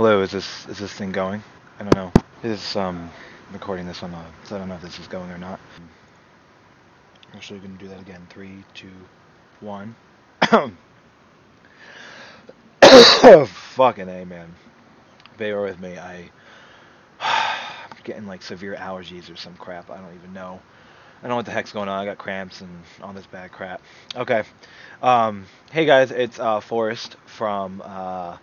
Hello, is this is this thing going? I don't know. Is um recording this on a so I don't know if this is going or not. I'm Actually gonna do that again. Three, two, one. Fucking A man. Bear with me. I I'm getting like severe allergies or some crap. I don't even know. I don't know what the heck's going on. I got cramps and all this bad crap. Okay. Um, hey guys, it's uh, Forrest from uh,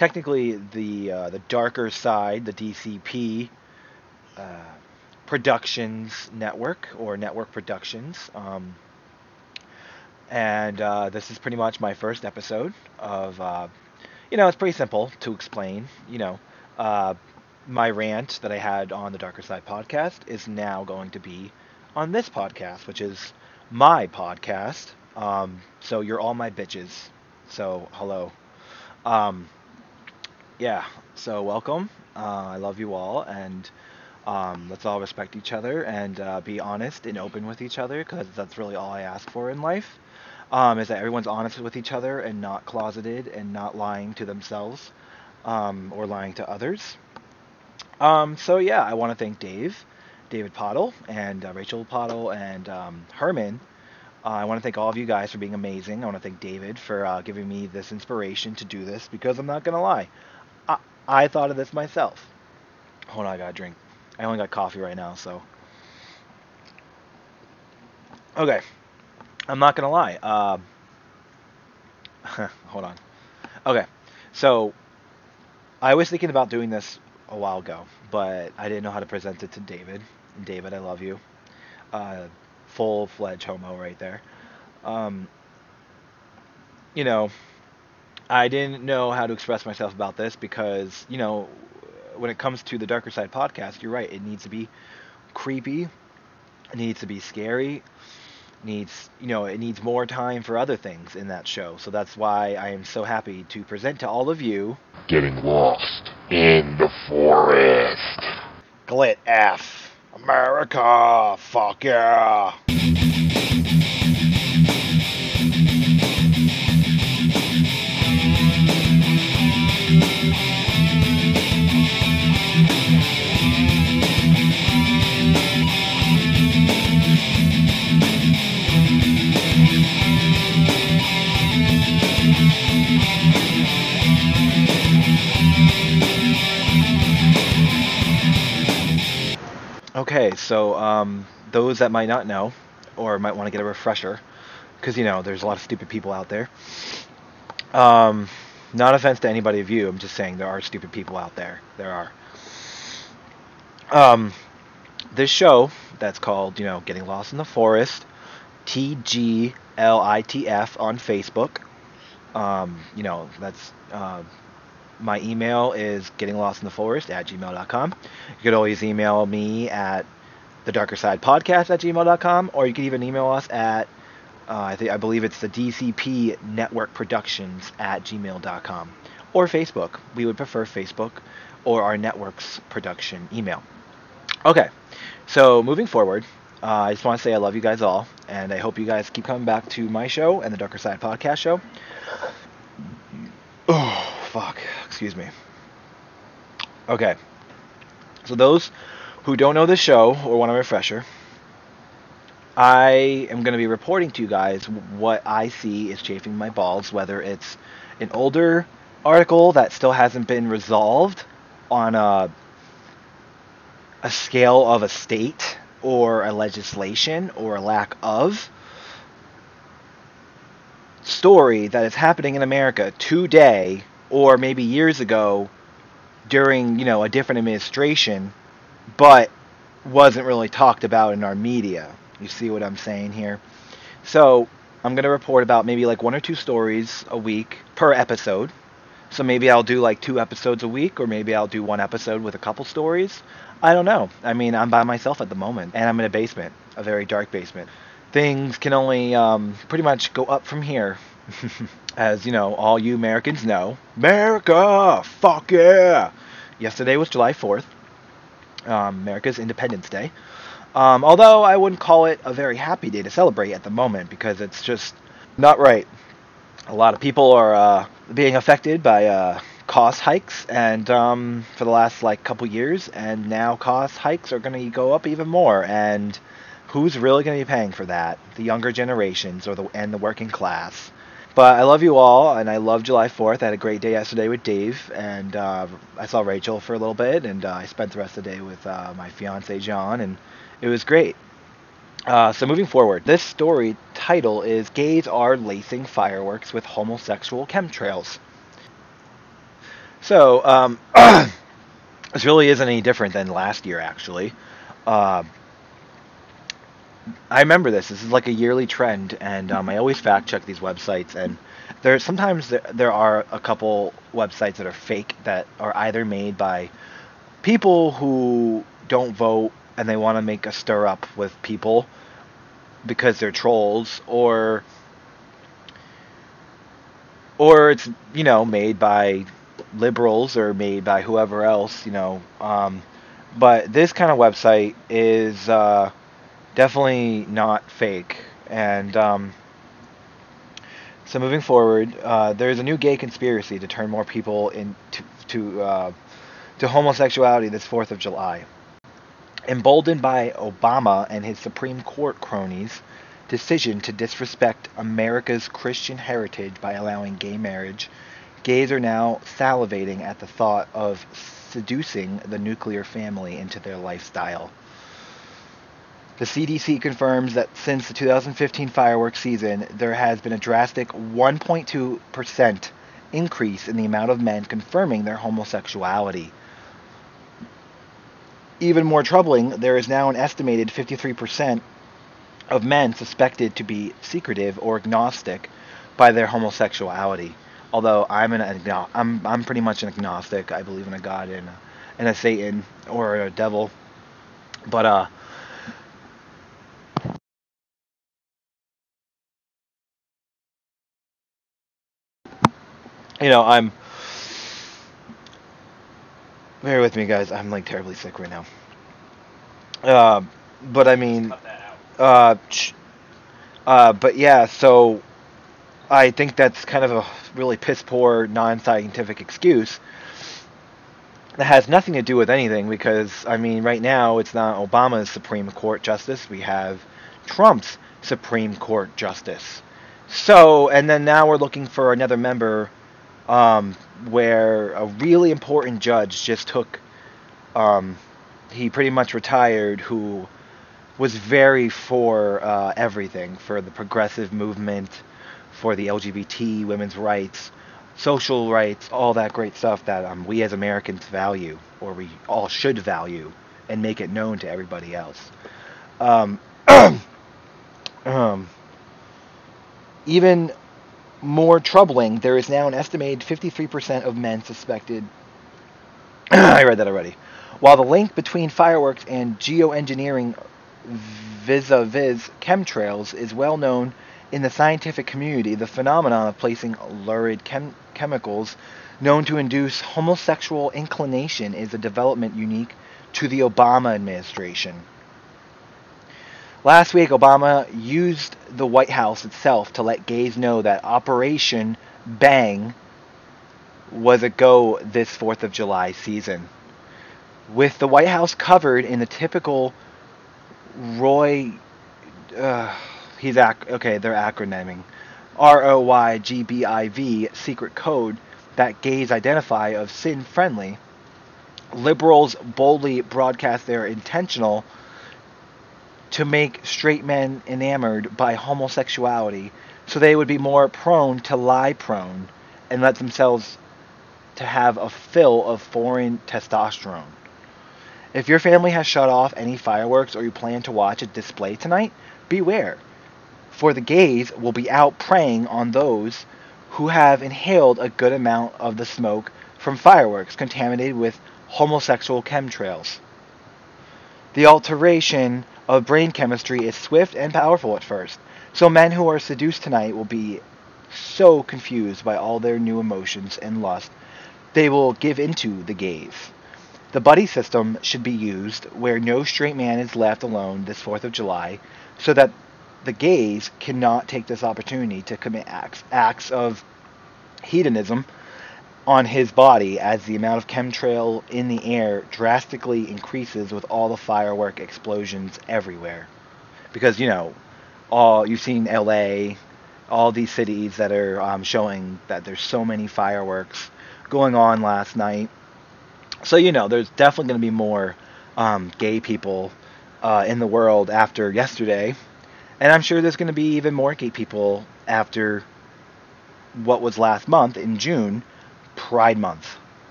technically the uh, the darker side, the DCP uh, Productions Network or Network Productions. Um, and uh, this is pretty much my first episode of. Uh, you know, it's pretty simple to explain. You know, my rant that I had on the Darker Side podcast is now going to be on this podcast, which is my podcast. Um, so you're all my bitches. So hello. Um, yeah. So welcome. Uh, I love you all, and um, let's all respect each other and uh, be honest and open with each other, because that's really all I ask for in life. Um, is that everyone's honest with each other and not closeted and not lying to themselves um, or lying to others. Um, so yeah, I want to thank Dave David Pottle and uh, Rachel Pottle and um, Herman. Uh, I want to thank all of you guys for being amazing. I want to thank David for uh, giving me this inspiration to do this because I'm not going to lie. I, thought of this myself. Hold on, I got to drink. I only got coffee right now, so. Okay. I'm not going to lie. Um, hold on. Okay. So, I was thinking about doing this a while ago, but I didn't know how to present it to David. David, I love you. Uh, Full fledged homo right there. Um, you know, I didn't know how to express myself about this because, you know, when it comes to the Darker Side podcast, you're right. It needs to be creepy. It needs to be scary. needs, you know, it needs more time for other things in that show. So that's why I am so happy to present to all of you Getting lost in the forest. Glit F. America, fuck yeah. So um, those that might not know, or might want to get a refresher, because you know there's a lot of stupid people out there. Um, not offense to anybody of you, I'm just saying there are stupid people out there. There are. Um, this show that's called, you know, Getting Lost in the Forest, T G L I T F on Facebook. Um, you know, that's uh, my email is gettinglostintheforest at gmail.com. You could always email me at the darker side podcast at gmail.com, or you can even email us at uh, I think I believe it's the DCP Network Productions at gmail.com or Facebook. We would prefer Facebook or our network's production email. Okay, so moving forward, uh, I just want to say I love you guys all, and I hope you guys keep coming back to my show and the Darker Side podcast show. Oh, fuck. Excuse me. Okay. So those who don't know the show or want a refresher, I am going to be reporting to you guys what I see is chafing my balls, whether it's an older article that still hasn't been resolved on a, a scale of a state or a legislation or a lack of story that is happening in America today or maybe years ago during, you know, a different administration, but wasn't really talked about in our media. You see what I'm saying here? So, I'm going to report about maybe like one or two stories a week per episode. So maybe I'll do like two episodes a week, or maybe I'll do one episode with a couple stories. I don't know. I mean, I'm by myself at the moment, and I'm in a basement, a very dark basement. Things can only um, pretty much go up from here. As you know, all you Americans know, America, fuck yeah! Yesterday was July 4th, um, America's Independence Day. Um, although I wouldn't call it a very happy day to celebrate at the moment because it's just not right. A lot of people are uh, being affected by uh, cost hikes, and um, for the last like couple years, and now cost hikes are going to go up even more. And who's really going to be paying for that? The younger generations or the and the working class. But I love you all, and I love July 4th. I had a great day yesterday with Dave, and uh, I saw Rachel for a little bit, and uh, I spent the rest of the day with uh, my fiance John, and it was great. Uh, so moving forward, this story title is "Gays Are Lacing Fireworks with Homosexual Chemtrails." So um, this really isn't any different than last year, actually. I remember this. This is like a yearly trend, and um, I always fact check these websites. And there sometimes there, there are a couple websites that are fake that are either made by people who don't vote and they want to make a stir up with people because they're trolls, or or it's you know made by liberals or made by whoever else, you know. Um, but this kind of website is. Uh, definitely not fake. And um, so moving forward, uh, there's a new gay conspiracy to turn more people into to uh, to homosexuality this Fourth of July. Emboldened by Obama and his Supreme Court cronies' decision to disrespect America's Christian heritage by allowing gay marriage, gays are now salivating at the thought of seducing the nuclear family into their lifestyle. The CDC confirms that since the 2015 fireworks season, there has been a drastic 1.2% increase in the amount of men confirming their homosexuality. Even more troubling, there is now an estimated 53% of men suspected to be secretive or agnostic by their homosexuality. Although I'm an I'm I'm pretty much an agnostic. I believe in a god and and a Satan or a devil. But uh you know, I'm. Bear with me, guys. I'm like terribly sick right now. Uh, but I mean, uh, uh, but yeah. So I think that's kind of a really piss poor, non-scientific excuse that has nothing to do with anything because I mean, right now it's not Obama's Supreme Court justice. We have Trump's Supreme Court justice. So, and then now we're looking for another member um, where a really important judge just took, um, he pretty much retired, who was very for uh, everything, for the progressive movement, for the LGBT, women's rights, social rights, all that great stuff that um, we as Americans value, or we all should value, and make it known to everybody else. Um, um, even more troubling, there is now an estimated 53% of men suspected. I read that already. While the link between fireworks and geoengineering vis a vis chemtrails is well known in the scientific community, the phenomenon of placing lurid chem- chemicals known to induce homosexual inclination is a development unique to the Obama administration. Last week, Obama used the White House itself to let gays know that Operation Bang was a go this 4th of July season. With the White House covered in the typical Roy, uh, he's ac- okay, they're acronyming, R O Y G B I V secret code that gays identify of sin friendly, liberals boldly broadcast their intentional to make straight men enamored by homosexuality so they would be more prone to lie prone and let themselves to have a fill of foreign testosterone. If your family has shut off any fireworks or you plan to watch a display tonight, beware. For the gays will be out preying on those who have inhaled a good amount of the smoke from fireworks contaminated with homosexual chemtrails. The alteration of brain chemistry is swift and powerful at first. So men who are seduced tonight will be so confused by all their new emotions and lust, they will give into the gays. The buddy system should be used where no straight man is left alone this 4th of July so that the gays cannot take this opportunity to commit acts, acts of hedonism on his body as the amount of chemtrail in the air drastically increases with all the firework explosions everywhere. Because, you know, all you've seen LA, all these cities that are um, showing that there's so many fireworks going on last night. So, you know, there's definitely going to be more um, gay people uh, in the world after yesterday. And I'm sure there's going to be even more gay people after what was last month in June, Pride Month.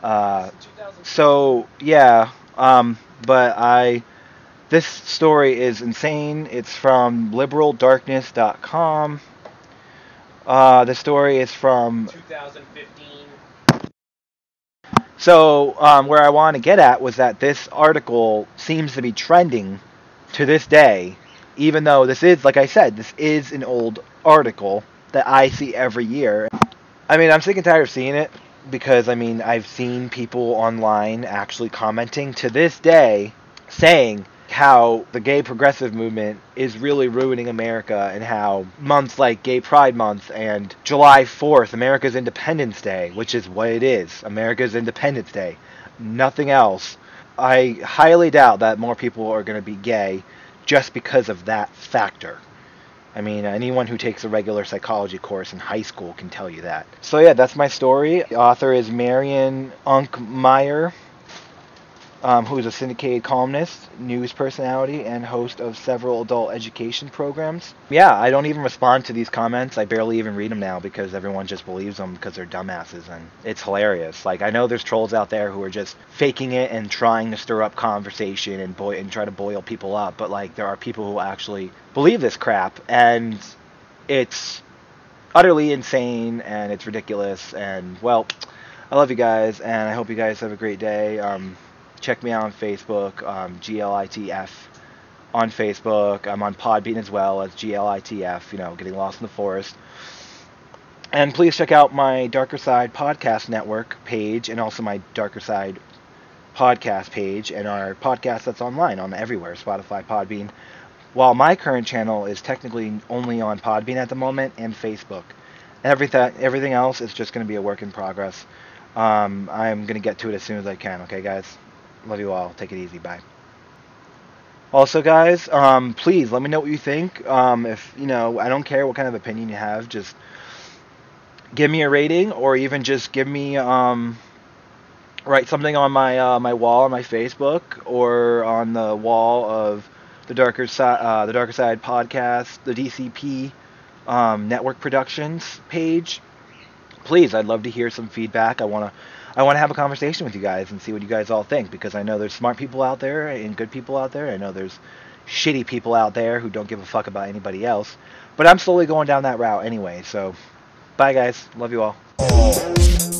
Uh, so yeah, um, but I this story is insane. It's from liberaldarkness.com. Uh, the story is from 2015. So, um, where I want to get at was that this article seems to be trending to this day, even though this is, like I said, this is an old article that I see every year. I mean, I'm sick and tired of seeing it because, I mean, I've seen people online actually commenting to this day saying how the gay progressive movement is really ruining America and how months like Gay Pride Month and July 4th, America's Independence Day, which is what it is America's Independence Day, nothing else. I highly doubt that more people are going to be gay just because of that factor. I mean, anyone who takes a regular psychology course in high school can tell you that. So, yeah, that's my story. The author is Marian Unkmeyer, um, who is a syndicated columnist, news personality, and host of several adult education programs. Yeah, I don't even respond to these comments. I barely even read them now because everyone just believes them because they're dumbasses, and it's hilarious. Like, I know there's trolls out there who are just faking it and trying to stir up conversation and, boy- and try to boil people up, but, like, there are people who actually believe this crap, and it's utterly insane and it's ridiculous. And well, I love you guys, and I hope you guys have a great day. Um, check me out on Facebook, um, GLITF on Facebook. I'm on Podbean as well as GLITF. You know, getting lost in the forest. And please check out my Darker Side Podcast Network page and also my Darker Side podcast page and our podcast that's online on everywhere Spotify, Podbean, while my current channel is technically only on Podbean at the moment and Facebook. Everything, everything else is just going to be a work in progress. Um, I'm going to get to it as soon as I can. Okay, guys. Love you all. Take it easy. Bye. Also, guys, um, please let me know what you think. Um, if you know, I don't care what kind of opinion you have. Just give me a rating, or even just give me um, write something on my uh, my wall on my Facebook, or on the wall of the darker side, uh, the darker side podcast, the DCP um, network productions page. Please, I'd love to hear some feedback. I want to, I want to have a conversation with you guys and see what you guys all think because I know there's smart people out there and good people out there. I know there's shitty people out there who don't give a fuck about anybody else. But I'm slowly going down that route anyway. So, bye guys. Love you all.